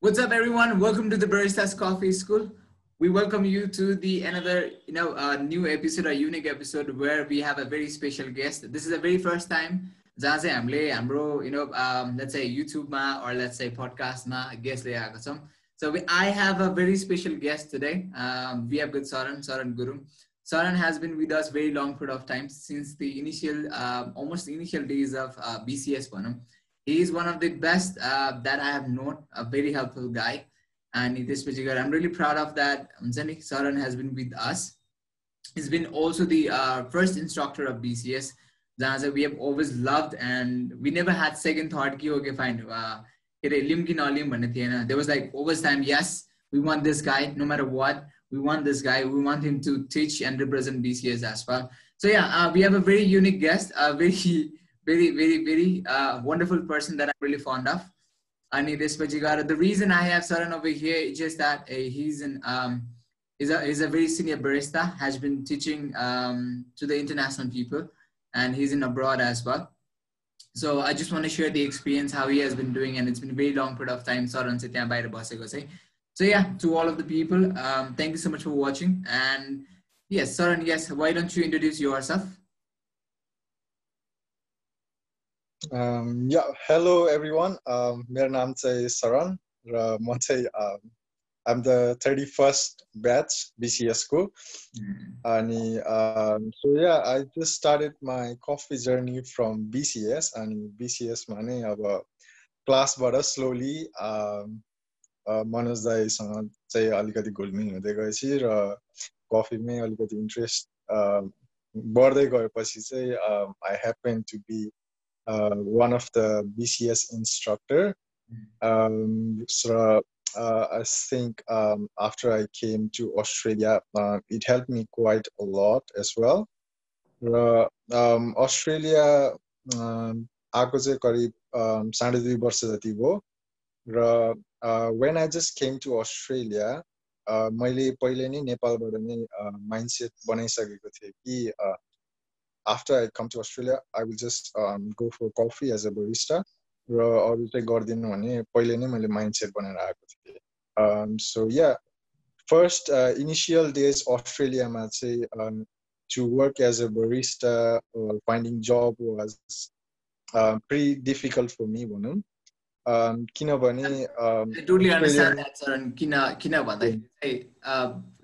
What's up, everyone? Welcome to the Baristas Coffee School. We welcome you to the another, you know, uh, new episode, a unique episode where we have a very special guest. This is the very first time जहाँ चाहिँ हामीले हाम्रो you know let's चाहिँ युट्युबमा or let's say podcastमा guest लिएर आएको छौँ So we, I have a very special guest today. Um, we have good Saran, Saran Guru. Saran has been with us very long period of time since the initial, uh, almost the initial days of BCS. He is one of the best uh, that I have known, a very helpful guy. And in this particular, I'm really proud of that. Zanik Saran has been with us. He's been also the uh, first instructor of BCS. That we have always loved and we never had second thought, ki, okay, fine. Uh, there was like always time, yes, we want this guy no matter what. We want this guy. We want him to teach and represent BCS as well. So yeah, uh, we have a very unique guest, a very very, very, very uh, wonderful person that I'm really fond of. Anidis Pajigara. The reason I have Saran over here is just that uh, he's an um, he's a he's a very senior barista, has been teaching um, to the international people, and he's in abroad as well. So I just want to share the experience how he has been doing, and it's been a very long period of time. Saran Sitya Baira Basego say. So yeah, to all of the people, um, thank you so much for watching. And yes, Saran, yes, why don't you introduce yourself? Um, yeah, hello everyone. Um, मेरो नाम चाहिँ शरण र म चाहिँ I'm the 31st batch BCS को। अनि um, so yeah I just started my coffee journey from BCS अनि BCS मा नै अब क्लासबाट स्लोली मनोज दाईसँग चाहिँ अलिकति घुलमिल हुँदै गएपछि र कफीमै अलिकति इन्ट्रेस्ट बढ्दै गएपछि चाहिँ I happen to be uh, one of the BCS instructor. Um, so uh, I think um, after I came to Australia, uh, it helped me quite a lot as well. Um, Australia आएको चाहिँ करिब साढे दुई वर्ष जति भयो र when I just came to Australia मैले पहिले नै नेपालबाट नै माइन्डसेट बनाइसकेको थिएँ कि after I come to Australia, I will just um, go for coffee as a barista. र अरू चाहिँ गर्दिनँ भने पहिले नै मैले माइन्ड सेट बनाएर आएको थिएँ so yeah first initial days अस्ट्रेलियामा चाहिँ to work as a barista finding job was pretty difficult for me भनौँ किनभने किन किन भन्दाखेरि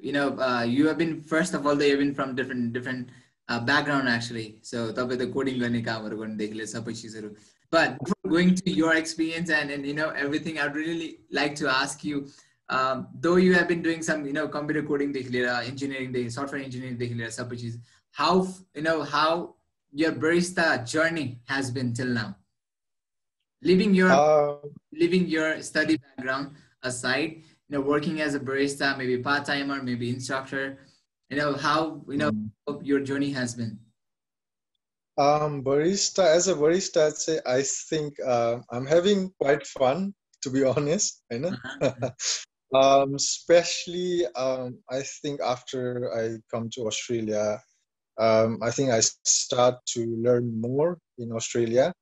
you know uh, you have been first of all they have been from different different background actually so तपाईँ त coding गर्ने कामहरू गर्नेदेखि लिएर सबै चिजहरू but before going to your experience and, and you know everything i'd really like to ask you um, though you have been doing some you know computer coding engineering the software engineering how you know how your barista journey has been till now leaving your uh, leaving your study background aside you know working as a barista maybe part-timer maybe instructor you know how you know mm. your journey has been um barista as a barista i'd say i think uh, i'm having quite fun to be honest you know uh-huh. um especially um i think after i come to australia um i think i start to learn more in australia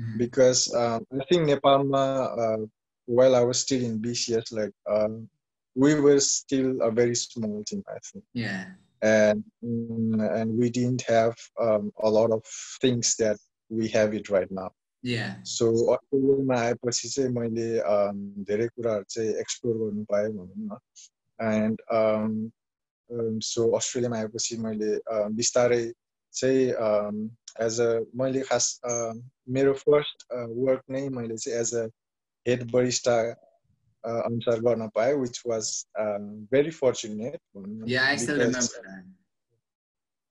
mm-hmm. because um, i think nepal uh, while i was still in bcs like um we were still a very small team, I think. Yeah. And mm, and we didn't have um, a lot of things that we have it right now. Yeah. So अस्ट्रेलियामा आएपछि चाहिँ मैले धेरै कुराहरू चाहिँ explore गर्नु पाएँ भनौँ न एन्ड सो अस्ट्रेलियामा आएपछि मैले बिस्तारै चाहिँ एज अ मैले खास मेरो फर्स्ट वर्क नै मैले चाहिँ एज अ हेड बरिस्टा अनुसार गर्न पाएँ विच वाज भेरी फर्चुनेट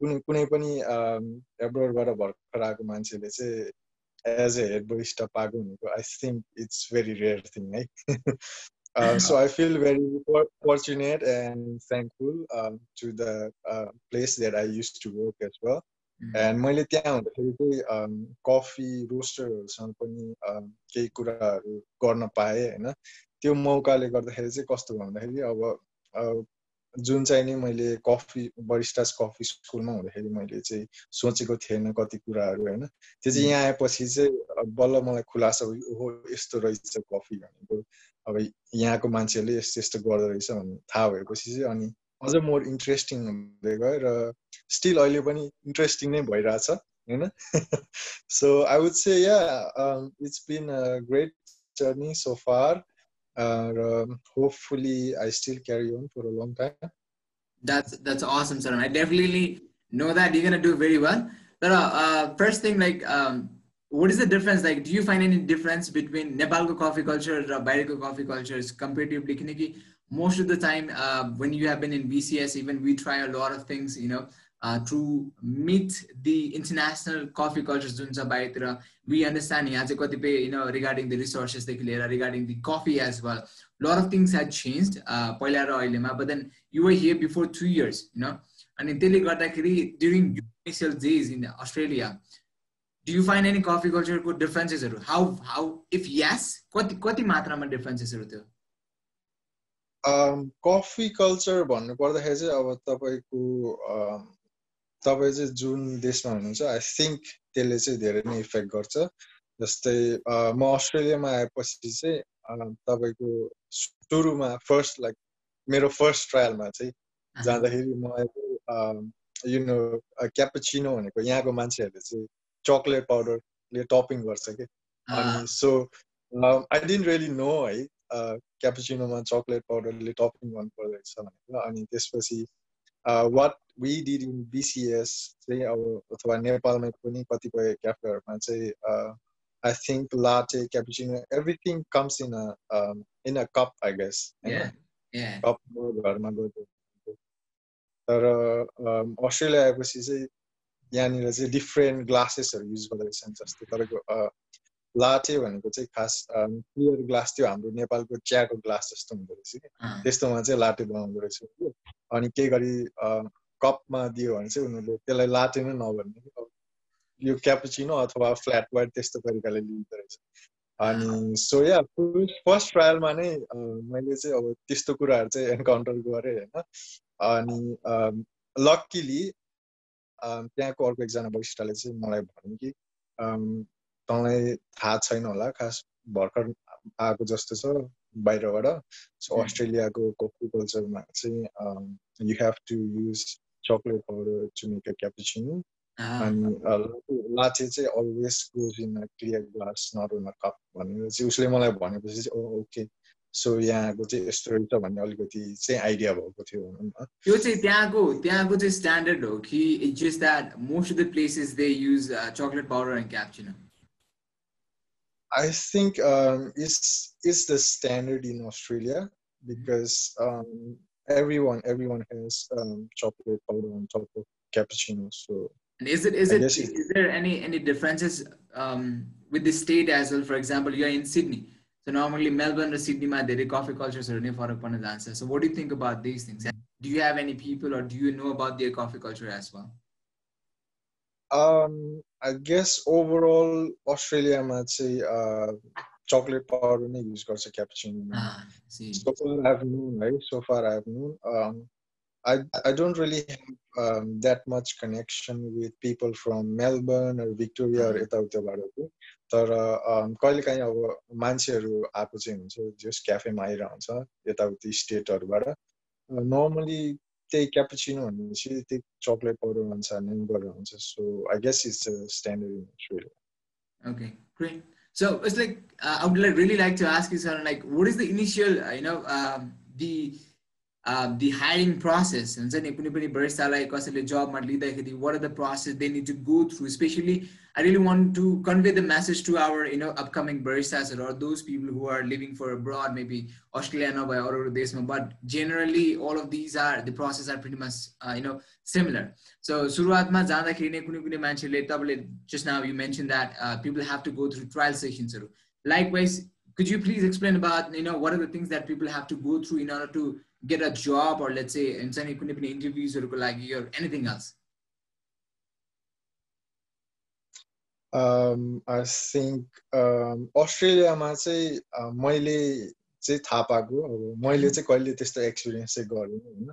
कुनै कुनै पनि एब्रोडबाट भर्खर आएको मान्छेले चाहिँ एज ए हेड बोइस्ट पाएको भनेको I think it's very rare thing है? So I feel very fortunate and thankful to the place that I use to work as well and मैले त्यहाँ हुँदाखेरि चाहिँ कफी रोस्टरहरूसँग पनि केही कुराहरू गर्न पाएँ होइन? त्यो मौकाले गर्दाखेरि चाहिँ कस्तो भन्दाखेरि अब जुन चाहिँ नि मैले कफी बरिस्टास कफी स्कुलमा हुँदाखेरि मैले चाहिँ सोचेको थिएन कति कुराहरू होइन? त्यो चाहिँ यहाँ आएपछि चाहिँ बल्ल मलाई खुलासा भयो ओहो यस्तो रहेछ कफी भनेको। अब यहाँको मान्छेहरूले यस्तो यस्तो गर्दो रहेछ भन्ने थाहा भएपछि चाहिँ अनि अझ मोर इन्ट्रेस्टिङ हुँदै गयो र स्टिल अहिले पनि इन्ट्रेस्टिङ नै भइरहेछ होइन? So I would say yeah it's been great journey so far Uh, hopefully, I still carry on for a long time. That's that's awesome, sir. I definitely know that you're gonna do very well. But uh, uh, first thing, like, um, what is the difference? Like, do you find any difference between Nepal coffee culture or uh, Bharat coffee cultures comparatively? Kiniki, most of the time uh, when you have been in BCS, even we try a lot of things, you know, uh, to meet the international coffee cultures we understand you know regarding the resources regarding the coffee as well a lot of things had changed uh, but then you were here before two years you know and during initial days in Australia do you find any coffee culture differences how how if yes what what differences coffee culture भन्नु पर्दाखेरि चाहिँ अब तपाईँको तपाईँ चाहिँ जुन देशमा हुनुहुन्छ आई थिङ्क त्यसले चाहिँ धेरै नै इफेक्ट गर्छ। जस्तै म अस्ट्रेलियामा आएपछि चाहिँ तपाईँको सुरुमा फर्स्ट लाइक मेरो फर्स्ट ट्रायलमा चाहिँ जाँदाखेरि म यु नो क्यापचिनो भनेको यहाँको मान्छेहरूले चाहिँ चक्लेट पाउडरले टपिङ गर्छ कि? अनि so I didn't really know है क्यापुचिनोमा चक्लेट पाउडरले टपिङ गर्नुपर्दो रहेछ भनेर अनि त्यसपछि what we did in BCS चाहिँ अब अथवा नेपालमा पनि कतिपय क्याफेहरूमा चाहिँ I think latte cappuccino everything comes in a in a cup I guess cup घरमा गएको तर अस्ट्रेलिया आएपछि चाहिँ यहाँनिर चाहिँ डिफ्रेन्ट ग्लासेसहरू युज गर्दो रहेछ जस्तै तपाईँको लाटे भनेको चाहिँ खास क्लियर ग्लास थियो हाम्रो नेपालको चियाको ग्लास जस्तो हुँदो रहेछ कि। त्यस्तोमा चाहिँ लाटे बनाउँदो रहेछ अनि केही गरी कपमा दियो भने चाहिँ उनीहरूले त्यसलाई लाटे नै नभन्ने यो क्यापुचिनो अथवा फ्ल्याट वाइट त्यस्तो तरिकाले लिँदो रहेछ। अनि सो या फर्स्ट ट्रायलमा नै मैले चाहिँ अब त्यस्तो कुराहरू चाहिँ एन्काउन्टर गरेँ होइन। अनि लक्किली त्यहाँको अर्को एकजना वरिष्ठले चाहिँ मलाई भन्यो कि तँलाई थाहा छैन होला खास भर्खर आएको जस्तो छ बाहिरबाट। सो अस्ट्रेलियाको कफी कल्चरमा चाहिँ you have to use chocolate powder to make a. Cappuccino अनि लाचे चाहिँ always goes in a clear glass not in a cup भनेर चाहिँ उसले मलाई भनेपछि चाहिँ ओ ओके सो यहाँको चाहिँ यस्तो रहेछ भन्ने अलिकति चाहिँ आइडिया भएको थियो भनौँ न। त्यो चाहिँ त्यहाँको त्यहाँको चाहिँ स्ट्यान्डर्ड हो कि it's just that most of the places they use chocolate powder and cappuccino I think um, it's it's the standard in Australia because um, everyone everyone has um, chocolate powder on top of cappuccino. So and is it is it is there any any differences um, with the state as well? For example, you are in Sydney. So normally Melbourne or Sydney, my daily coffee culture is really far upon the answer. So what do you think about these things? Do you have any people or do you know about their coffee culture as well? Um, I guess overall Australia say uh, chocolate powder नै use गर्छ cappuccino so far I've known right so far I've known um, I I don't really have um, that much connection with people from Melbourne or Victoria or यताउताबाट चाहिँ तर कहिले काहीँ अब मान्छेहरू आएको चाहिँ हुन्छ जस क्याफेमा आइरहन्छ यताउति स्टेटहरूबाट normally take cappuccino and she take chocolate powder ones and any ones. So I guess it's a standard in Australia. Okay, great. So it's like uh, I would like, really like to ask you, sir, like what is the initial, uh, you know, um, the the hiring process हुन्छ नि कुनै पनि बरिस्तालाई कसैले जबमा लिँदाखेरि what are the process they need to go through specially I really want to convey the message to our you know upcoming baristas or those people who are living for abroad, maybe Australia or other desma. But generally, all of these are the process are pretty much uh, you know similar. So सुरुवातमा जाँदाखेरि नै कुनै कुनै मान्छेले तपाईँले just now you mentioned that uh, people have to go through trial sessions. Likewise, could you please explain about you know what are the things that people have to go through in order to get a job or let's say in any interviews or anything else? Um, I think um, अस्ट्रेलियामा चाहिँ मैले चाहिँ थाहा पाएको अब मैले चाहिँ कहिले त्यस्तो एक्सपिरियन्स चाहिँ गरेँ होइन?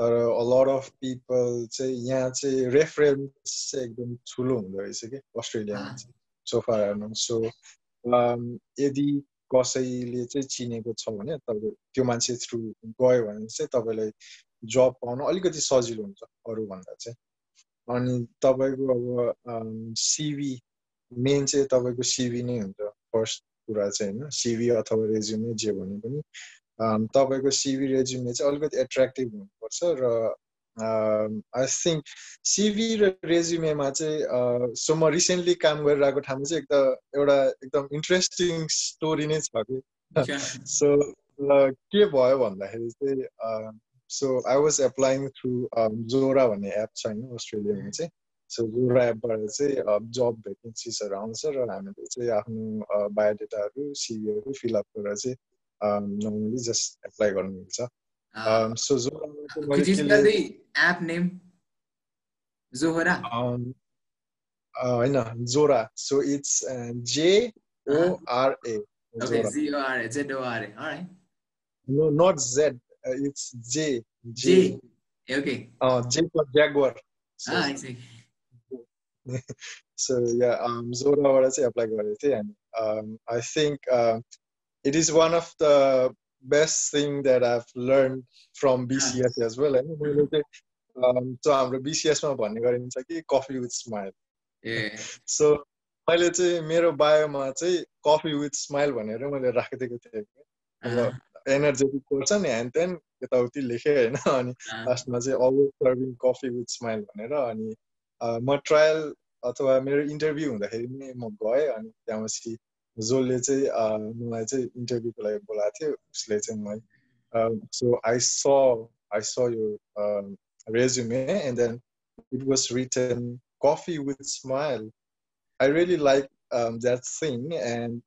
तर लट अफ पिपल चाहिँ यहाँ चाहिँ रेफरेन्स चाहिँ एकदम ठुलो हुँदो रहेछ कि अस्ट्रेलियामा चाहिँ सोफा सो यदि कसैले चाहिँ चिनेको छ भने तपाईँ त्यो मान्छे थ्रु गयो भने चाहिँ तपाईँलाई जब पाउन अलिकति सजिलो हुन्छ अरूभन्दा चाहिँ। अनि तपाईँको अब सिभी मेन चाहिँ तपाईँको सिभी नै हुन्छ। फर्स्ट कुरा चाहिँ होइन सिभी अथवा रेज्युमे जे भने पनि। तपाईँको सिभी रेज्युमे चाहिँ अलिकति एट्र्याक्टिभ हुनुपर्छ र आई थिङ्क सिभी र रेज्युमेमा चाहिँ सो म रिसेन्टली काम गरिरहेको ठाउँमा चाहिँ एकदम एउटा एकदम इन्ट्रेस्टिङ स्टोरी नै छ कि? सो के भयो भन्दाखेरि चाहिँ so I was applying through Jora भन्ने एप छ होइन अस्ट्रेलियामा चाहिँ। सो जोरा एपबाट चाहिँ जब भेकेन्सिसहरू आउँछ र हामीले चाहिँ आफ्नो बायोडेटाहरू सिभीहरू फिलअप गरेर चाहिँ नर्मली जस्ट एप्लाई गर्नु मिल्छ। Um, so Zohra. Could you spell the app name? Zohra. Um, uh, I know Zora. So it's uh, J O R A. Okay, Z O R A. Z O R A. All right. No, not Z. Uh, it's J. J. J. Okay. Uh, J for Jaguar. So, ah, I see. so yeah, um, Zora say apply and um, I think uh, it is one of the best thing that I've learned from BCS as well होइन मैले चाहिँ so हाम्रो बिसिएसमा भन्ने गरिन्छ कि coffee with smile so मैले चाहिँ मेरो बायोमा चाहिँ कफी विथ स्माइल भनेर मैले राखिदिएको थिएँ। एनर्जेटिक पर्सन ह्यान्ड त्यहाँ यताउति लेखेँ होइन? अनि लास्टमा चाहिँ always serving coffee with smile भनेर। अनि म ट्रायल अथवा मेरो इन्टरभ्यू हुँदाखेरि पनि म गएँ। अनि त्यहाँपछि जसले चाहिँ मलाई चाहिँ इन्टरभ्यूको लागि बोलाएको थियो उसले चाहिँ मलाई सो आई स आई स यो resume and then it was written coffee with smile i really like um, that thing and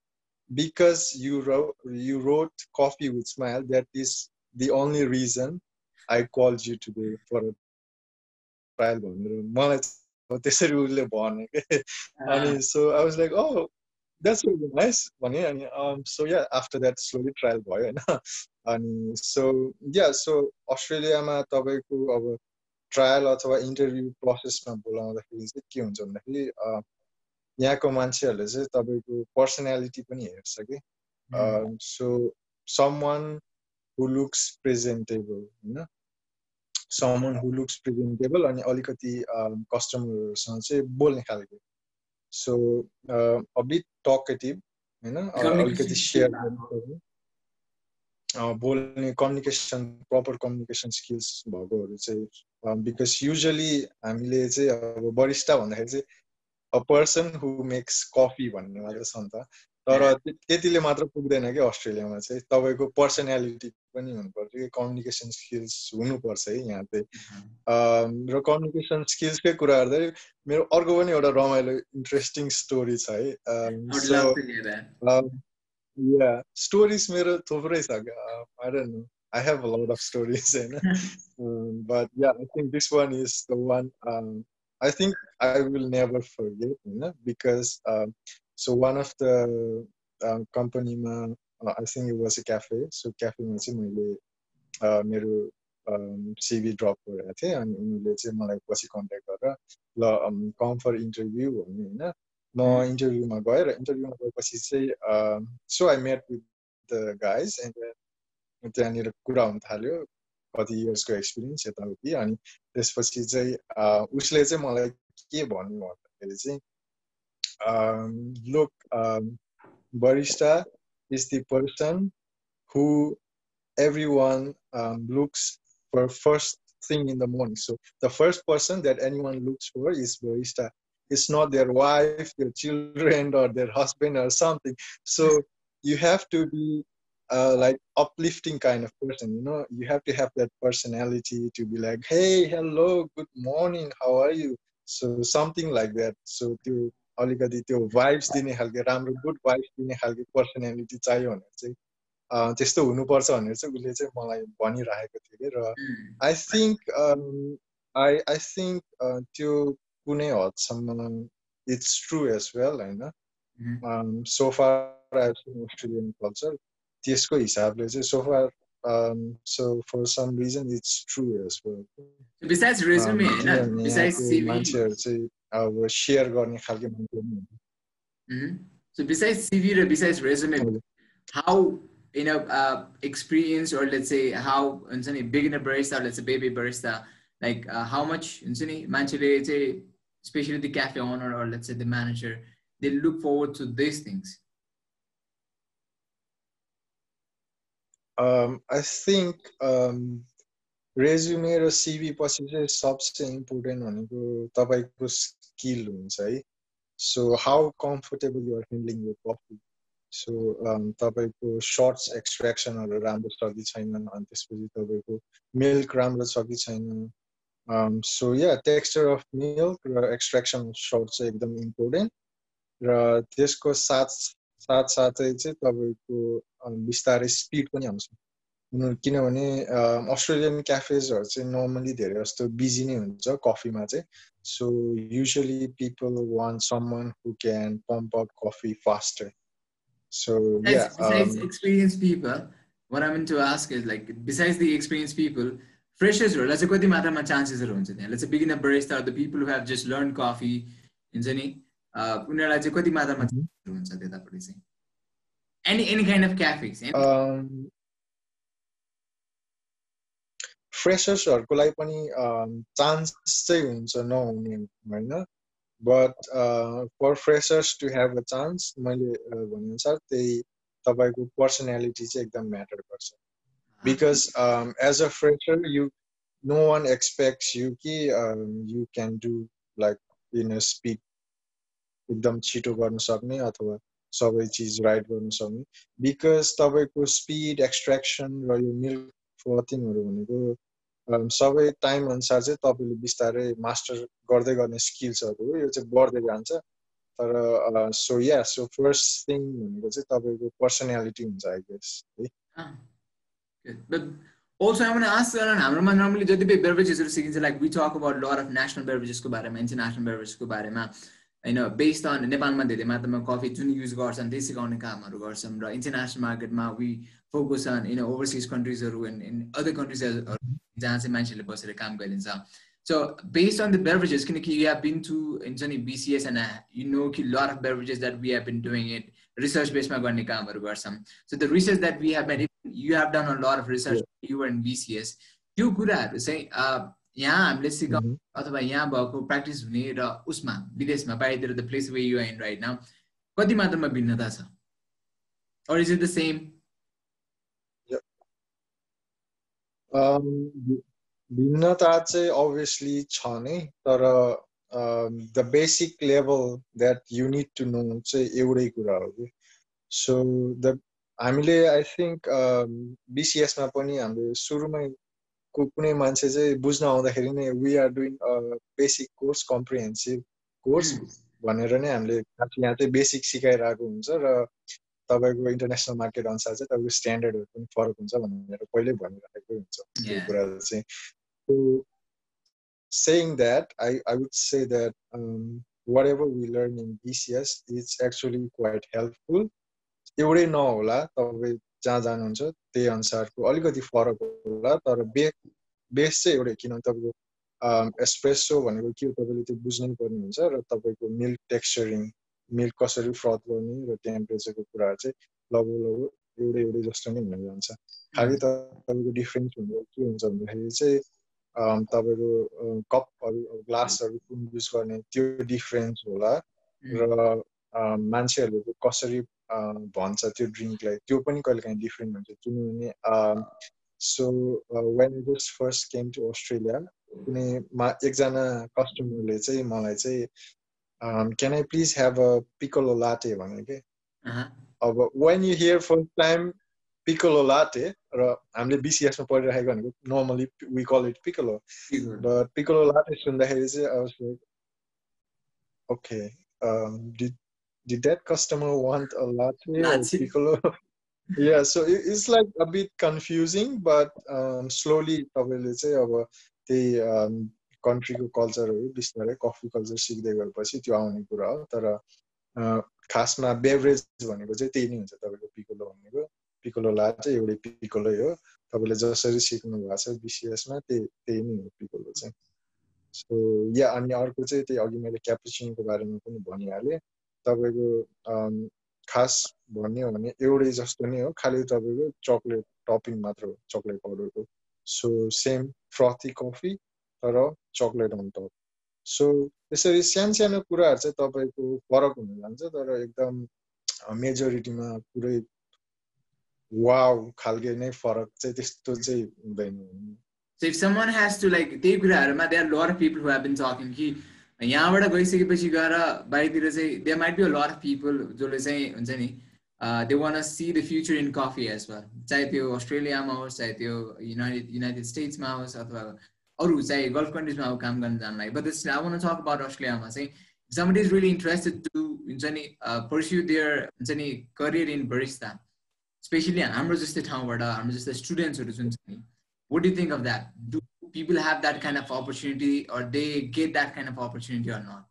because you wrote you wrote coffee with smile that is the only reason i called you today for a trial मलाई त्यसरी उसले भने के अनि so I was like oh that's really nice भने अनि so yeah after that slowly trial भयो होइन अनि सो या सो अस्ट्रेलियामा तपाईँको अब ट्रायल अथवा इन्टरभ्यू प्रोसेसमा बोलाउँदाखेरि चाहिँ के हुन्छ भन्दाखेरि यहाँको मान्छेहरूले चाहिँ तपाईँको पर्सनालिटी पनि हेर्छ कि। So someone who looks presentable होइन someone who looks presentable अनि अलिकति कस्टमरहरूसँग चाहिँ बोल्ने खालको। सो अबिट टकेटिभ होइन अलिकति सेयर बोल्ने कम्युनिकेसन प्रपर कम्युनिकेसन स्किल्स भएकोहरू चाहिँ बिकज युजली हामीले चाहिँ अब बरिस्टा भन्दाखेरि चाहिँ a person who makes coffee भन्ने मात्र छ नि त। तर त्यतिले मात्र पुग्दैन कि अस्ट्रेलियामा चाहिँ। तपाईँको पर्सनालिटी पनि हुनुपर्छ कि कम्युनिकेसन स्किल्स हुनुपर्छ है यहाँ चाहिँ। र कम्युनिकेसन स्किल्सकै कुरा गर्दाखेरि मेरो अर्को पनि एउटा रमाइलो इन्ट्रेस्टिङ स्टोरी छ है। या स्टोरिज मेरो थुप्रै छ। I have lot of stories होइन? But yeah I think this one is the one I think I will never forget होइन? Because so one of the um, companyमा I think it was a cafe so क्याफेमा चाहिँ मैले मेरो CV drop गरेको थिएँ अनि उनीहरूले चाहिँ मलाई पछि कन्ट्याक्ट गरेर ल कम फर इन्टरभ्यू भन्ने होइन। म इन्टरभ्यूमा गएँ र इन्टरभ्यूमा गएपछि चाहिँ so I met with the guys and त्यहाँनिर कुरा हुन थाल्यो कति इयर्सको एक्सपिरियन्स यताउति अनि त्यसपछि चाहिँ उसले चाहिँ मलाई के भन्यो भन्दाखेरि चाहिँ um, look, um, barista is the person who everyone um, looks for first thing in the morning. So the first person that anyone looks for is barista. It's not their wife, their children, or their husband or something. So you have to be uh, like uplifting kind of person. You know, you have to have that personality to be like, hey, hello, good morning, how are you? So something like that. So to अलिकति त्यो vibes दिने खालको राम्रो good vibes दिने खालको personality चाहियो भनेर चाहिँ त्यस्तो हुनुपर्छ भनेर चाहिँ उसले चाहिँ मलाई भनिरहेको थियो कि। र I think I I think त्यो कुनै हदसम्म इट्स ट्रु एज वेल होइन। सोफार अस्ट्रेलियन कल्चर त्यसको हिसाबले चाहिँ so far um, so for some reason it's true as well. Besides resume, um, besides CV, अब सेयर गर्ने खालको मान्छे सो बिसाइड सिभी र beside resume how you know uh, experience or let's say how हुन्छ नि beginner barista or let's say baby barista like uh, how much हुन्छ नि मान्छेले चाहिँ especially the cafe owner or let's say the manager they look forward to these things um, I think um, resume र CV पछि चाहिँ सबसे important भनेको तपाईँको स्किल हुन्छ है। So how comfortable you're handling यो कफी सो तपाईँको सर्ट्स एक्सट्रेक्सनहरू राम्रो छ कि छैन अनि त्यसपछि तपाईँको मिल्क राम्रो छ कि छैन so yeah texture of milk र एक्सट्रेक्सन सर्ट चाहिँ एकदम इम्पोर्टेन्ट र त्यसको साथ साथ साथै चाहिँ तपाईँको बिस्तारै स्पिड पनि आउँछ। किनभने अस्ट्रेलियन क्याफेजहरू चाहिँ नर्मली धेरै जस्तो बिजी नै हुन्छ कफीमा चाहिँ so usually people one someone who can pump up coffee faster um, experienced people, what I meant to ask is like besides the experienced people, freshers let's say कति मात्रामा चान्सेसहरू हुन्छ त्यहाँ let's say beginner barista or the people who have just learned coffee हुन्छ नि उनीहरूलाई चाहिँ कति मात्रामा हुन्छ त्यतापट्टि चाहिँ any any kind of cafes um, फ्रेसर्सहरूको लागि पनि चान्स चाहिँ हुन्छ नहुने होइन? But for freshers to have a chance मैले भनेअनुसार त्यही तपाईँको पर्सनालिटी चाहिँ एकदम म्याटर गर्छ। Because as a fresher you know one expects you कि you can do like in a speed एकदम छिटो गर्न सक्ने अथवा सबै चिज राइट गर्न सक्ने। बिकज तपाईँको स्पिड एक्सट्र्याक्सन र यो मिल्क फ्लोथिङहरू भनेको सबै टाइम अनुसार चाहिँ तपाईँले बिस्तारै मास्टर गर्दै गर्ने स्किल्सहरू यो चाहिँ बढ्दै जान्छ। तर so yeah so first thing भनेको चाहिँ तपाईँको पर्सनालिटी हुन्छ आई गेस है। Also, I want to ask हाम्रोमा नर्मली जति पनि बेभरेजेसहरू सिकिन्छ like we talk about lot of national बेभरेजेसको बारेमा इन्टरनेसनल बेभरेजेसको बारेमा। होइन बेस्ड अन नेपालमा धेरै मात्रामा कफी जुन युज गर्छन् त्यही सिकाउने कामहरू गर्छौँ र इन्टरनेसनल मार्केटमा we focus on in overseas कन्ट्रिजहरू and in other countries जहाँ चाहिँ मान्छेले बसेर काम गरिन्छ। So based on the beverages किनकि यु हेभ बिन टु हुन्छ नि बिसिएस एन्ड यु नो कि lot of beverages that we have been doing it research बेसमा गर्ने कामहरू गर्छौँ so the research that we have you have done a lot of research you and BCS त्यो कुराहरू चाहिँ यहाँ हामीले सिकाउनु अथवा यहाँ भएको प्र्याक्टिस हुने र उसमा विदेशमा बाहिरतिर the place way you in right now कति मात्रामा भिन्नता छ? Or is it the same भिन्नता चाहिँ अभियसली छ नै तर the basic level that you need to know चाहिँ एउटै कुरा हो कि। सो द हामीले आई थिङ्क बिसिएसमा पनि हामीले सुरुमै कुनै मान्छे चाहिँ बुझ्न आउँदाखेरि नै we are doing basic course comprehensive course भनेर नै हामीले यहाँ चाहिँ बेसिक सिकाइरहेको हुन्छ र तपाईँको इन्टरनेसनल मार्केट अनुसार चाहिँ तपाईँको स्ट्यान्डर्डहरू पनि फरक हुन्छ भनेर पहिल्यै भनिराखेको हुन्छ त्यो कुरा चाहिँ। Saying that I, I would say that um, whatever we learn in BCS it's actually quite helpful. एउटै नहोला तपाईँ जहाँ जानुहुन्छ त्यही अनुसारको अलिकति फरक होला। तर बे बेस चाहिँ एउटै किनभने तपाईँको एस्प्रेसो भनेको के हो तपाईँले त्यो बुझ्नै पर्ने हुन्छ र तपाईँको मिल्क टेक्स्चरिङ मिल्क कसरी फ्रथ गर्ने र टेम्परेचरको कुराहरू चाहिँ लगभग लगभग एउटै एउटै जस्तो नै हुन जान्छ। खालि तपाईँको डिफ्रेन्स हुँदा के हुन्छ भन्दाखेरि चाहिँ तपाईँको कपहरू ग्लासहरू कुन युज गर्ने त्यो डिफ्रेन्स होला। र मान्छेहरूले कसरी भन्छ त्यो ड्रिङ्कलाई। त्यो पनि कहिले काहीँ डिफ्रेन्ट हुन्छ। किनभने so when just first came to Australia कुनै मा एकजना कस्टमरले चाहिँ मलाई चाहिँ can I please have a piccolo latte भने कि? अब when you hear first time piccolo latte र हामीले बिसिएसमा पढिराखेको भनेको normally we call it piccolo but piccolo latte सुन्दाखेरि चाहिँ okay did that customer want a latte or piccolo? yeah, so it, it's like a bit confusing, but um, slowly तपाईँले चाहिँ अब त्यही कन्ट्रीको कल्चरहरू बिस्तारै कफी कल्चर सिक्दै गएपछि त्यो आउने कुरा हो। तर खासमा बेभरेज भनेको चाहिँ त्यही नै हुन्छ तपाईँको पिकोलो भनेको। पिकोलो ला चाहिँ एउटै पिकोलै हो। तपाईँले जसरी सिक्नु भएको छ बिसिएसमा त्यही त्यही नै हो पिकोलो चाहिँ। सो या अनि अर्को चाहिँ त्यही अघि मैले क्यापुचिनको बारेमा पनि भनिहालेँ। तपाईँको खास भन्ने भने एउटै जस्तो नै हो खालि तपाईँको चक्लेट टपिङ मात्र हो चक्लेट पाउडरको। सो सेम फ्रथी कफी तर चक्लेट अन टप सो यसरी सानो सानो कुराहरू चाहिँ तपाईँको फरक हुन जान्छ तर एकदम मेजोरिटीमा पुरै वाउ खालके नै फरक चाहिँ त्यस्तो चाहिँ हुँदैन। त्यही कुराहरूमा कि यहाँबाट गइसकेपछि गएर बाहिरतिर चाहिँ there might be a lot of people जसले चाहिँ हुन्छ नि want to see the future in coffee as well. चाहे त्यो अस्ट्रेलियामा होस् चाहे त्यो युनाइटेड युनाइटेड स्टेट्समा होस् अथवा अरू चाहिँ गल्फ कन्ट्रिजमा अब काम गर्न जानलाई। But this I want about अस्ट्रेलियामा चाहिँ somebody is really interested to हुन्छ नि pursue their हुन्छ नि करियर इन बरिस्ता स्पेसली हाम्रो जस्तै ठाउँबाट हाम्रो जस्तै स्टुडेन्ट्सहरू जुन छ नि do you think of that? Do people have that kind of opportunity or they get that kind of opportunity or not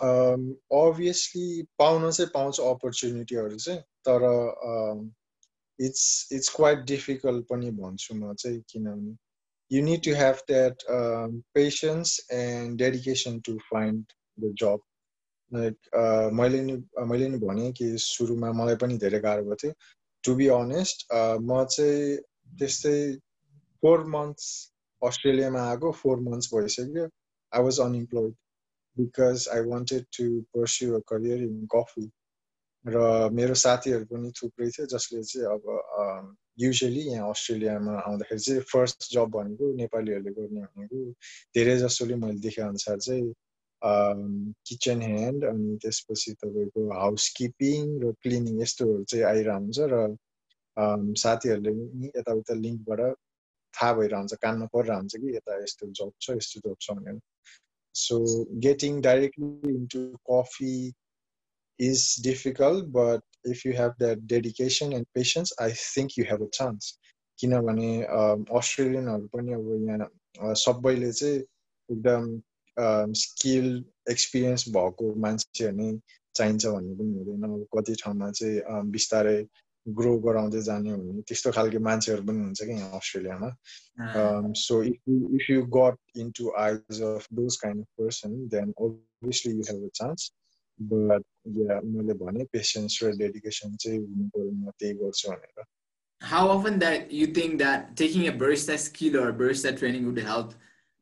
um, obviously चाहिँ पाउँछ अपर्च्युनिटीहरू चाहिँ तर इट्स इट्स क्वाइट डिफिकल्ट पनि भन्छु म चाहिँ किनभने need to have that um, patience and dedication to find the job like मैले नि मैले नि भने कि सुरुमा मलाई पनि धेरै गाह्रो भएको थियो टु बी अनेस्ट म चाहिँ त्यस्तै फोर मन्थ्स अस्ट्रेलियामा आएको फोर मन्थ्स भइसक्यो। I was unemployed because I wanted to pursue a career in coffee र मेरो साथीहरू पनि थुप्रै थियो जसले चाहिँ अब युजली यहाँ अस्ट्रेलियामा आउँदाखेरि चाहिँ फर्स्ट जब भनेको नेपालीहरूले गर्ने भनेको धेरै जसोले मैले देखेअनुसार चाहिँ किचन ह्यान्ड अनि त्यसपछि तपाईँको हाउसकिपिङ र क्लिनिङ यस्तोहरू चाहिँ आइरहन्छ र साथीहरूले नि यताउता लिङ्कबाट थाहा भइरहन्छ कानमा परिरहन्छ कि यता यस्तो जब छ यस्तो जब छ भनेर। So getting directly into coffee is difficult but if you have that dedication and patience I think you have a chance किनभने अस्ट्रेलियनहरू पनि अब यहाँ सबैले चाहिँ एकदम स्किल एक्सपिरियन्स भएको मान्छेहरू नै चाहिन्छ भन्ने पनि हुँदैन। अब कति ठाउँमा चाहिँ बिस्तारै ग्रो गराउँदै जाने भने त्यस्तो खालको मान्छेहरू पनि हुन्छ कि यहाँ अस्ट्रेलियामा। So if you if you got in to eyes of those kind of person then obviously you have a chance but yeah मैले भने पेसेन्स र डेडिकेसन चाहिँ हुनु पऱ्यो म त्यही गर्छु भनेर। How often that you think that taking a barista skill or barista training would help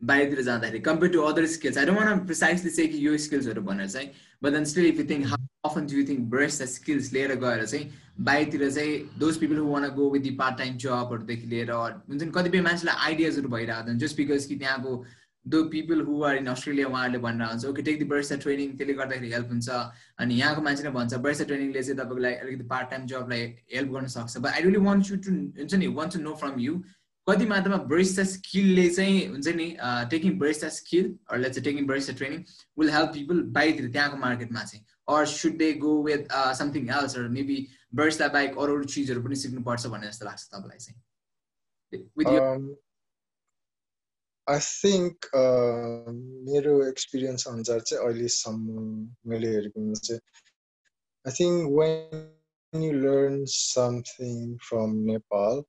बाहिरतिर जाँदाखेरि compare to other skills I don't want precisely चाहिँ कि यो स्किल्सहरू भनेर चाहिँ but then still if you think how often do think best the skills लिएर गएर चाहिँ बाहिरतिर चाहिँ those people who want go with the part time जबहरूदेखि लिएर हुन्छ नि कतिपय मान्छेलाई आइडियाजहरू भइरहेको हुन्छ जस्ट बिकज कि त्यहाँको though people who are in Australia उहाँहरूले भनेर हुन्छ ओके टेक दि बर्स ट्रेनिङ त्यसले गर्दाखेरि हेल्प हुन्छ अनि यहाँको मान्छेले भन्छ बर्स ट्रेनिङले चाहिँ तपाईँको लागि अलिकति पार्ट टाइम जबलाई हेल्प गर्न सक्छ but I really want you to हुन्छ नि want to know from you कति मात्रामा बरिस्टा स्किलले चाहिँ हुन्छ नि taking barista skill let's taking barista training will help people बाहिरतिर त्यहाँको मार्केटमा चाहिँ or should they go with something else or maybe barista बाहेक अरू अरू चिजहरू पनि सिक्नुपर्छ भन्ने जस्तो लाग्छ तपाईँलाई चाहिँ आई थिङ्क मेरो एक्सपिरियन्स अनुसार चाहिँ अहिलेसम्म मैले हेरेकोमा चाहिँ I think when you learn something from Nepal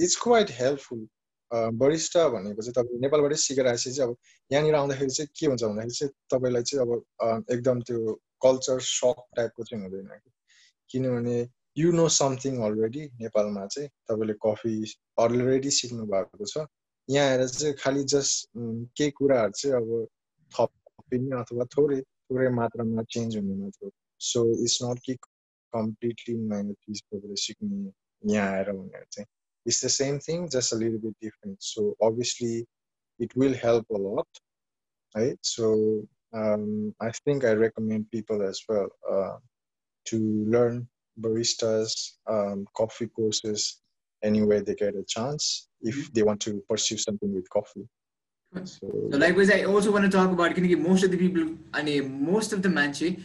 it's quite helpful Barista भनेको चाहिँ तपाईँ नेपालबाटै सिकेर आएपछि चाहिँ अब यहाँनिर आउँदाखेरि चाहिँ के हुन्छ भन्दाखेरि चाहिँ तपाईँलाई चाहिँ अब एकदम त्यो कल्चर सक टाइपको चाहिँ हुँदैन कि। किनभने यु नो समथिङ अलरेडी नेपालमा चाहिँ तपाईँले कफी अलरेडी सिक्नु भएको छ। यहाँ आएर चाहिँ खालि जस्ट केही कुराहरू चाहिँ अब थपिने अथवा थोरै थोरै मात्रामा चेन्ज हुने मात्र सो इट्स नट कि कम्प्लिटली नयाँ चिज तपाईँले सिक्ने यहाँ आएर भनेर चाहिँ। It's the same thing just a little bit different. So obviously it will help a lot right? So um, i think i recommend people as well uh, to learn baristas um, coffee courses anywhere they get a chance if mm-hmm. they want to pursue something with coffee. So, so likewise i also want to talk about can you most of the people and most of the manche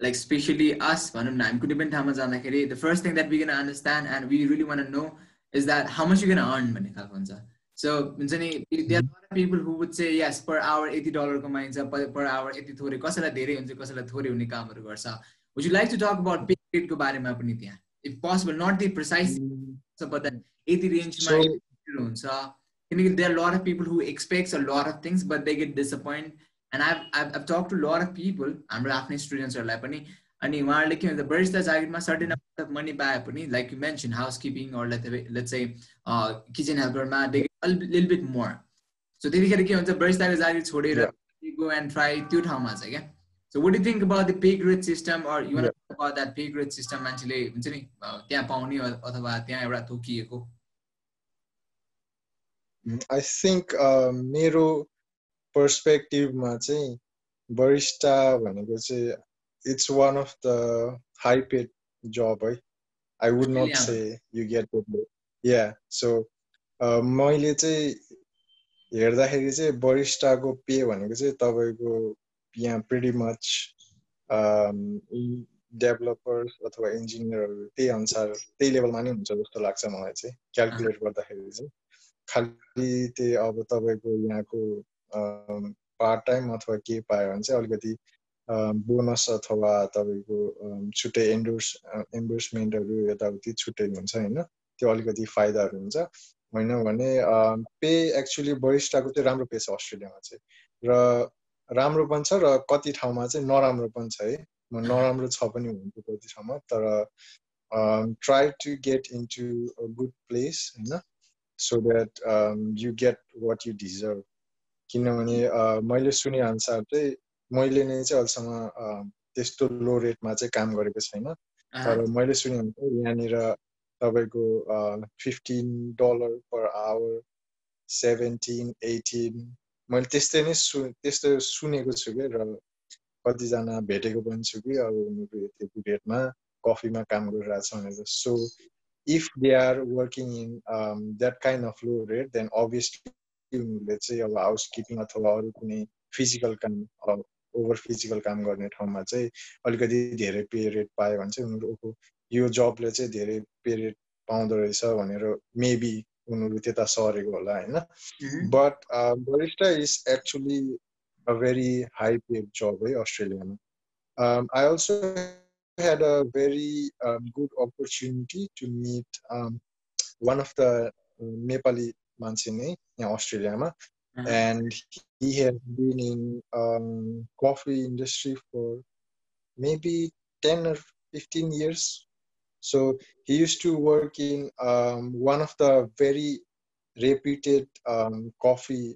like especially us the first thing that we're going to understand and we really want to know is that how much you're going to earn भन्ने खालको हुन्छ so हुन्छ नि there are people who would say yes per hour यति dollar कमाइन्छ per hour यति थोरै कसैलाई धेरै हुन्छ कसैलाई थोरै हुने कामहरू गर्छ would you like to talk about pay रेटको बारेमा पनि त्यहाँ if possible not the precise but यति रेन्जमा हुन्छ किनकि there lot of people who expects a lot of things but they get disappoint and I I talk to lot of people हाम्रो आफ्नै स्टुडेन्ट्सहरूलाई पनि अनि उहाँहरूले के भन्छ बरिस्ता जागिरमा सर्टेन अमाउन्ट अफ मनी पाए पनि like you mention housekeeping or late चाहिँ किचन हेल्परमा लिल बिट मोर सो त्यतिखेर के हुन्छ बरिस्ताको जागिर छोडेर गो एन्ड ट्राई त्यो ठाउँमा छ क्या? So what you think about the pay grade system or you about that pay grade system मान्छेले हुन्छ नि त्यहाँ पाउने अथवा त्यहाँ एउटा तोकिएको आई थिङ्क मेरो पर्सपेक्टिभमा चाहिँ बरिस्टा भनेको चाहिँ it's one of the high paid job है I would not say you get yeah so मैले चाहिँ हेर्दाखेरि चाहिँ बरिस्टाको पे भनेको चाहिँ तपाईँको यहाँ प्रिटी मच डेभलपर्स अथवा इन्जिनियरहरू त्यही अनुसार त्यही लेभलमा नै हुन्छ जस्तो लाग्छ मलाई चाहिँ क्यालकुलेट गर्दाखेरि चाहिँ। खालि त्यही अब तपाईँको यहाँको पार्ट टाइम अथवा के पायो भने चाहिँ अलिकति बोनस अथवा तपाईँको छुट्टै एन्डोर्स एन्डोर्समेन्टहरू यताउति छुट्टै हुन्छ होइन? त्यो अलिकति फाइदाहरू हुन्छ। होइन भने पे एक्चुली बरिस्टाको चाहिँ राम्रो पे छ अस्ट्रेलियामा चाहिँ। र राम्रो पनि छ र कति ठाउँमा चाहिँ नराम्रो पनि छ है? नराम्रो छ पनि हुन्छ कति ठाउँमा तर try to get into a good place होइन? So that you get what you deserve किनभने मैले सुने अनुसार चाहिँ मैले नै चाहिँ अहिलेसम्म त्यस्तो लो रेटमा चाहिँ काम गरेको छैन। तर मैले सुने अनुसार यहाँनिर तपाईँको fifteen dollar per hour seventeen eighteen मैले त्यस्तै नै सु त्यस्तो सुनेको छु कि र कतिजना भेटेको पनि छु कि अब उनीहरू यति रेटमा कफीमा काम गरिरहेछ भनेर। So if they are working in that kind of low rate then obviously उनीहरूले चाहिँ अब हाउस किपिङ अथवा अरू कुनै फिजिकल काम ओभर फिजिकल काम गर्ने ठाउँमा चाहिँ अलिकति धेरै पे रेट पायो भने चाहिँ उनीहरूको यो जबले चाहिँ धेरै पे रेट पाउँदो रहेछ भनेर मेबी उनीहरू त्यता सरेको होला होइन। But barista is actually a very high paid job है अस्ट्रेलियामा I also had a very um, good opportunity to meet um, one of the Nepali manche नै यहाँ अस्ट्रेलियामा and he has been in um, coffee industry for maybe 10 or 15 years So he used to work in um, one of the very reputed um, coffee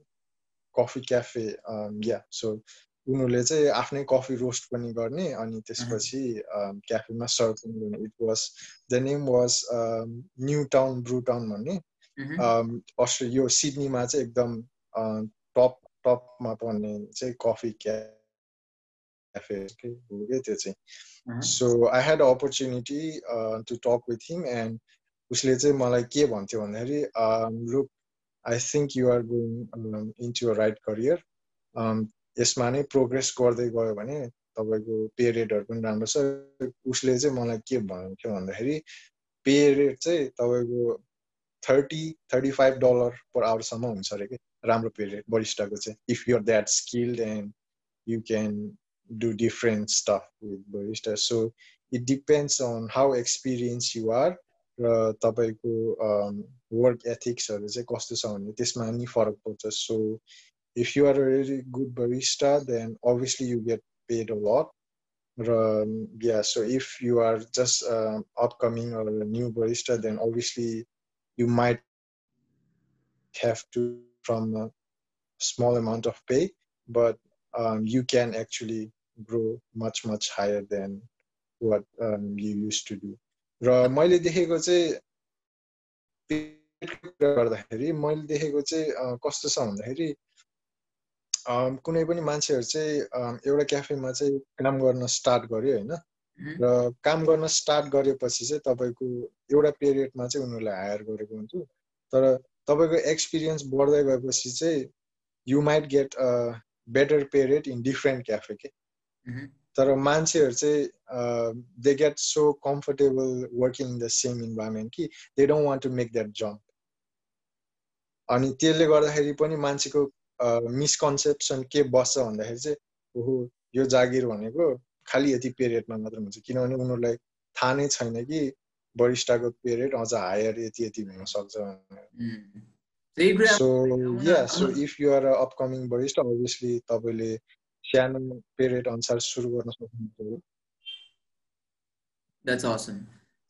coffee cafe. Um, yeah, so उनीहरूले चाहिँ आफ्नै coffee roast पनि गर्ने अनि त्यसपछि क्याफेमा serve पनि गर्ने it was the name was new town brew town भन्ने अस्ट्रेलिया यो सिडनीमा चाहिँ एकदम टप टपमा पर्ने चाहिँ कफी क्या cafe हो क्या त्यो चाहिँ। So I had opportunity to talk with him and उसले चाहिँ मलाई के भन्थ्यो भन्दाखेरि look I think you are going into right career यसमा नै प्रोग्रेस गर्दै गयो भने तपाईँको पे रेटहरू पनि राम्रो छ। उसले चाहिँ मलाई के भन्थ्यो भन्दाखेरि पे रेट चाहिँ तपाईँको thirty thirty five dollar per आवरसम्म हुन्छ अरे कि? राम्रो पे रेट बरिस्टाको चाहिँ if you're that skilled and you can do different stuff with barista. So it depends on how experienced you are र तपाईँको वर्क एथिक्सहरू चाहिँ कस्तो छ भने त्यसमा नि फरक पर्छ so if you are a very good barista then obviously you get paid a lot र yeah so if you are just upcoming new barista then obviously you might have to from a small amount of pay but um, you can actually grow much much higher than what um, you used to do. र मैले देखेको चाहिँ गर्दाखेरि मैले देखेको चाहिँ कस्तो छ भन्दाखेरि कुनै पनि मान्छेहरू चाहिँ एउटा क्याफेमा चाहिँ काम गर्न स्टार्ट गर्यो होइन। र काम गर्न स्टार्ट गरेपछि चाहिँ तपाईँको एउटा पिरियडमा चाहिँ उनीहरूलाई हायर गरेको हुन्छ तर तपाईँको एक्सपिरियन्स बढ्दै गएपछि चाहिँ you might get better pay rate in different cafe के तर मान्छेहरू चाहिँ they get so comfortable working in the same environment कि they don't want to make that jump अनि त्यसले गर्दाखेरि पनि मान्छेको मिसकन्सेप्सन के बस्छ भन्दाखेरि चाहिँ ओहो यो जागिर भनेको खालि यति पिरियडमा मात्र हुन्छ। किनभने उनीहरूलाई थाहा नै छैन कि बरिस्टाको पिरियड अझ हायर यति यति हुनसक्छ भनेर so yeah so if you are upcoming barista obviously तपाईँले सानो पिरियड अनुसार सुरु गर्न सक्नुहुन्छ That's awesome.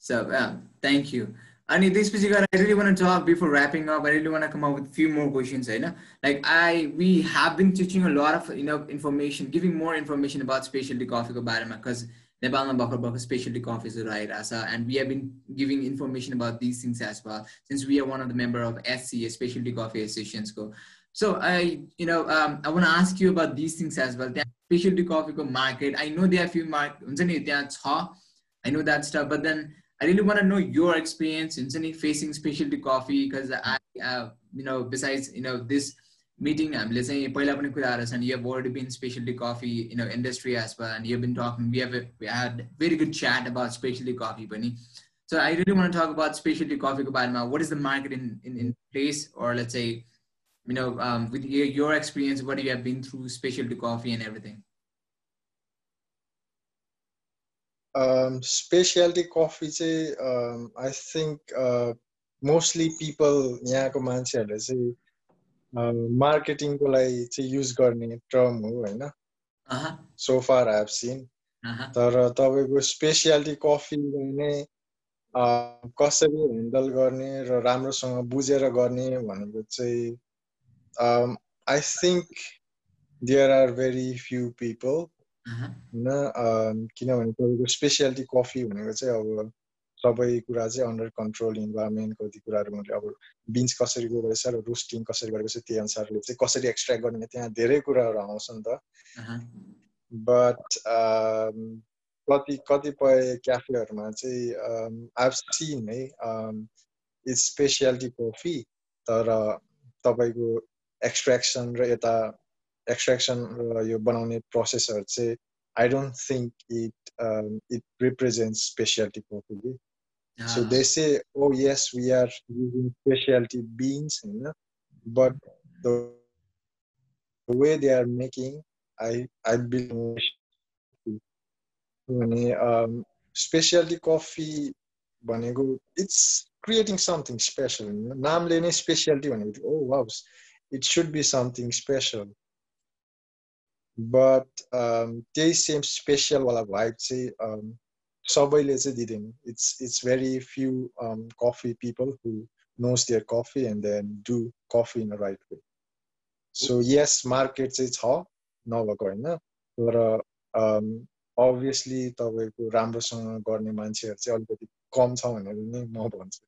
So yeah, thank you. And this particular, I really want to talk before wrapping up. I really want to come up with a few more questions. You know, like I, we have been teaching a lot of you know information, giving more information about specialty coffee because Nepalma Bakar specialty coffee is right, Asa, and we have been giving information about these things as well since we are one of the member of SCA Specialty Coffee Association. So I, you know, um, I want to ask you about these things as well. The specialty coffee market, I know there are few market, I know that stuff, but then I really want to know your experience in facing specialty coffee because I, uh, you know, besides you know this meeting हामीले चाहिँ पहिला पनि कुराहरू छन् you have already been specialty coffee you know industry as well and you've been talking we have a, we had very good chat about specialty coffee पनि so I really want to talk about specialty coffee ko बारेमा what is the market in, in, in place or let's say you know um, with your, your experience what you have been through specialty coffee and everything um, specialty coffee चाहिँ um, I think uh, mostly people यहाँको मान्छेहरूले चाहिँ मार्केटिङको लागि चाहिँ use गर्ने term हो होइन? So far have seen तर तपाईँको स्पेसियालिटी कफी नै कसरी ह्यान्डल गर्ने र राम्रोसँग बुझेर गर्ने भनेको चाहिँ I think there are very few people होइन किनभने तपाईँको स्पेसियालिटी कफी भनेको चाहिँ अब सबै कुरा चाहिँ अन्डर कन्ट्रोल इन्भाइरोमेन्ट कति कुराहरू मैले अब बिन्स कसरी गएको रहेछ र रोस्टिङ कसरी गरेको छ त्यही अनुसारले चाहिँ कसरी एक्सट्र्याक्ट गर्ने त्यहाँ धेरै कुराहरू आउँछ नि त। बट कति कतिपय क्याफेहरूमा चाहिँ आइभ सिन है इट्स स्पेसियालिटी कफी तर तपाईँको एक्सट्र्याक्सन र यता एक्सट्र्याक्सन र यो बनाउने प्रोसेसहरू चाहिँ I don't think it it represent speciality coffee So they say, oh yes, we are using specialty beans, you know, but the, the way they are making, I I believe when um, specialty coffee भनेको it's creating something special नामले नै speciality भनेको oh wow it should be something special but um, त्यही same स्पेसियलवाला vibe चाहिँ um, सबैले चाहिँ दिँदैन it's it's very few coffee people who knows their coffee and then do coffee in right way so yes market चाहिँ छ नभएको होइन तर अभियसली तपाईँको राम्रोसँग गर्ने मान्छेहरू चाहिँ अलिकति कम छ भनेर नै म भन्छु।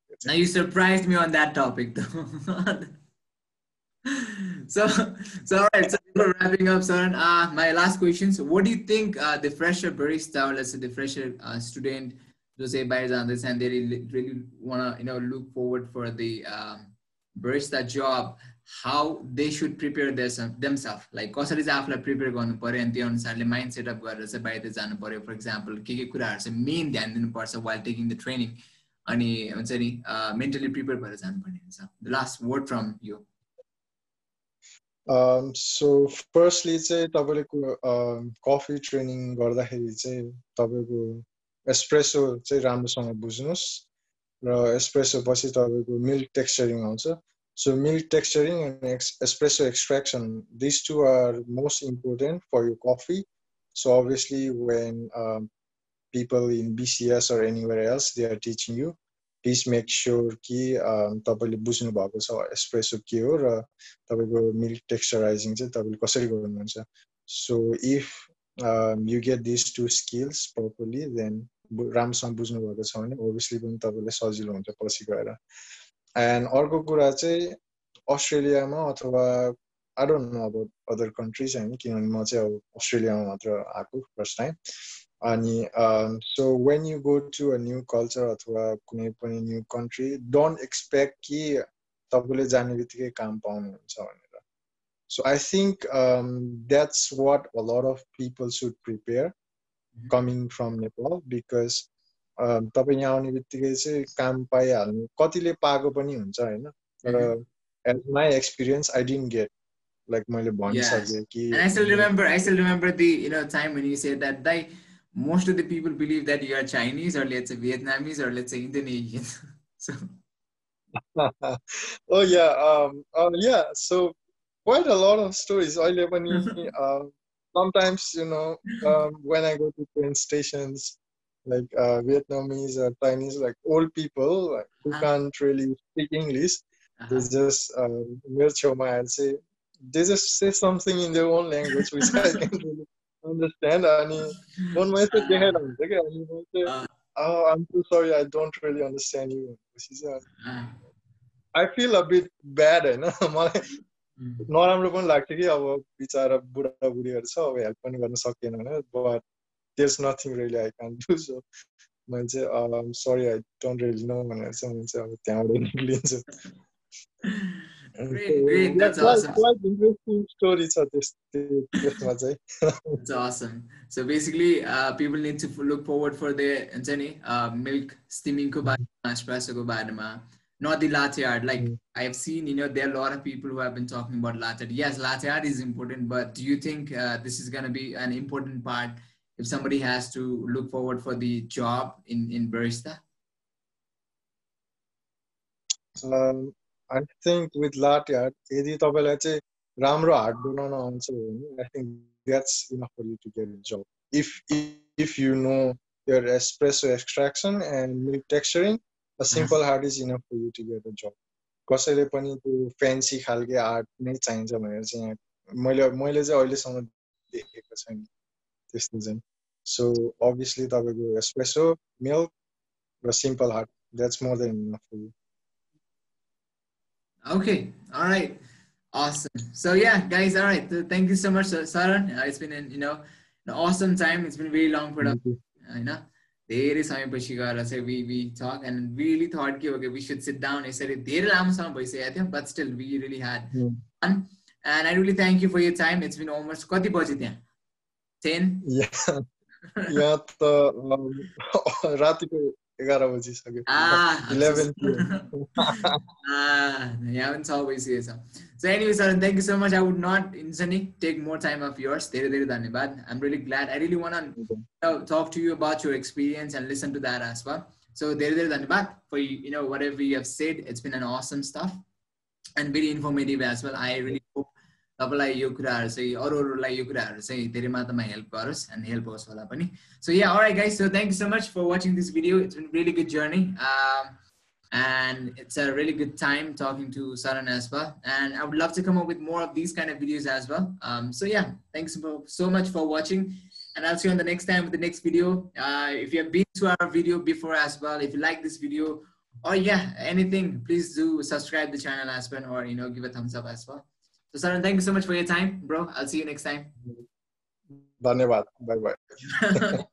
Now you surprised me on that topic though. so, so all right. So we're wrapping up, sir. Uh, my last question. So, what do you think uh, the fresher barista, or let's say the fresher uh, student, to say buyers on this, and they really, really want to, you know, look forward for the um, barista job, how they should prepare this, uh, themselves. Like, कसरी चाहिँ आफूलाई prepare गर्नु पऱ्यो अनि त्यो अनुसारले mind setup गरेर चाहिँ बाहिर जानु पऱ्यो फर इक्जाम्पल के के कुराहरू चाहिँ मेन ध्यान दिनुपर्छ वाइल टेकिङ द ट्रेनिङ अनि हुन्छ नि मेन्टली प्रिपेयर भएर जानुपर्ने हुन्छ the last word from you सो फर्स्टली चाहिँ तपाईँले कफी ट्रेनिङ गर्दाखेरि चाहिँ तपाईँको एस्प्रेसो चाहिँ राम्रोसँग बुझ्नुहोस् र एस्प्रेसो पछि तपाईँको मिल्क टेक्स्चरिङ आउँछ so milk texturing and x espresso extraction this two are most important for you coffee so obviously when people in BCS or anywhere else, they are teaching you. Please make sure कि तपाईँले बुझ्नु भएको छ espresso के हो र तपाईँको milk टेक्स्चराइजिङ चाहिँ तपाईँले कसरी गर्नुहुन्छ। So if you get this two skills properly then राम्रोसँग बुझ्नु भएको छ भने ओभियसली पनि तपाईँलाई सजिलो हुन्छ पछि गएर। एन्ड अर्को कुरा चाहिँ अस्ट्रेलियामा अथवा आई डोन्ट नो अब अदर कन्ट्रिज होइन किनभने म चाहिँ अब अस्ट्रेलियामा मात्र आएको फर्स्ट टाइम अनि so when you go to a new culture अथवा कुनै पनि न्यू कन्ट्री डोन्ट एक्सपेक्ट कि तपाईँले जाने बित्तिकै काम पाउनुहुन्छ भनेर। So I think that's what a lot of people should prepare coming from Nepal because तपाईँ यहाँ आउने बित्तिकै चाहिँ काम पाइहाल्नु कतिले पाएको पनि हुन्छ होइन? तर as my experience I didn't get like मैले भनिसकेँ कि I still remember, I still remember the you know time when you said that they most of the people believe that you are Chinese or let's say Vietnamese or let's say Indonesian. so. oh yeah, um, uh, yeah. So quite a lot of stories. I live in uh, sometimes you know um, when I go to train stations, like uh, Vietnamese or Chinese, like old people like, who uh-huh. can't really speak English, uh-huh. they just uh, mirchoma and say they just say something in their own language which I can't really understand अनि फोनमा यस्तो देखाएर हुन्छ क्या अनि म चाहिँ Uh, oh I'm so sorry I don't really understand you भनेपछि चाहिँ uh, I feel a bit bad होइन मलाई mm. नराम्रो पनि लाग्थ्यो कि अब बिचरा बुढाबुढीहरू छ अब हेल्प पनि गर्न सकिएन होइन but there's nothing really I can do so मैले चाहिँ um, sorry I don't really know भनेर चाहिँ म चाहिँ अब त्यहाँबाट निक्लिन्छु Great, great. That's quite, awesome. Quite interesting stories of this. That's awesome. So basically, uh, people need to look forward for the. Anthony uh, milk steaming ko espresso ko not the latte art. Like I've seen, you know, there are a lot of people who have been talking about latte. Yes, latte art is important, but do you think uh, this is going to be an important part if somebody has to look forward for the job in in barista? Um, I think with latte art यदि तपाईँलाई चाहिँ राम्रो hard बनाउन आउँछ भने I think that's enough for you to get a job. If if you know your espresso extraction and milk texturing, a simple art is enough for you to get a job. कसैले पनि त्यो fancy खालके art नै चाहिन्छ भनेर चाहिँ यहाँ मैले मैले चाहिँ अहिलेसम्म देखेको छैन त्यस्तो चाहिँ सो अभियसली तपाईँको एस्प्रेसो मिल्क र simple heart that's more than enough for you Okay. All right. Awesome. So yeah, guys. All right. Thank you so much, Saran. it's been an, you know an awesome time. It's been very long for us. You know. धेरै समयपछि गएर चाहिँ we we talk and really thought के हो कि we should sit down यसरी धेरै लामोसम्म भइसकेको थियो but still we really had fun and I really thank you for your time it's been almost कति बजी त्यहाँ टेन यहाँ त रातिको 11 बजी सक्यो इलेभेन यहाँ पनि छ बजिसकेको छ so anyway sir thank you so much I would not इन्सनी take more time of yours धेरै धेरै धन्यवाद I'm really glad I really want talk to you about your experience and listen to that as well so धेरै धेरै धन्यवाद for you know whatever you have said it's been an awesome stuff and very informative as well. I really तपाईँलाई यो कुराहरू चाहिँ अरू अरूलाई यो कुराहरू चाहिँ धेरै मात्रामा हेल्प गरोस् एन्ड हेल्प होस् होला पनि so yeah alright guys so thank you so much for watching this video it's been a really good journey um, and it's a really good time talking to Saran as well and I would love to come up with more of these kind of videos as well um, so yeah thanks so- so much for watching and I'll see you on the next time with the next video. Uh, if you have been to our video before as well, if you like this video or yeah, anything, please do subscribe the channel as well or you know give a thumbs up as well. So, Saran, thank you so much for your time, bro. I'll see you next time. Dhanyawad. Bye bye.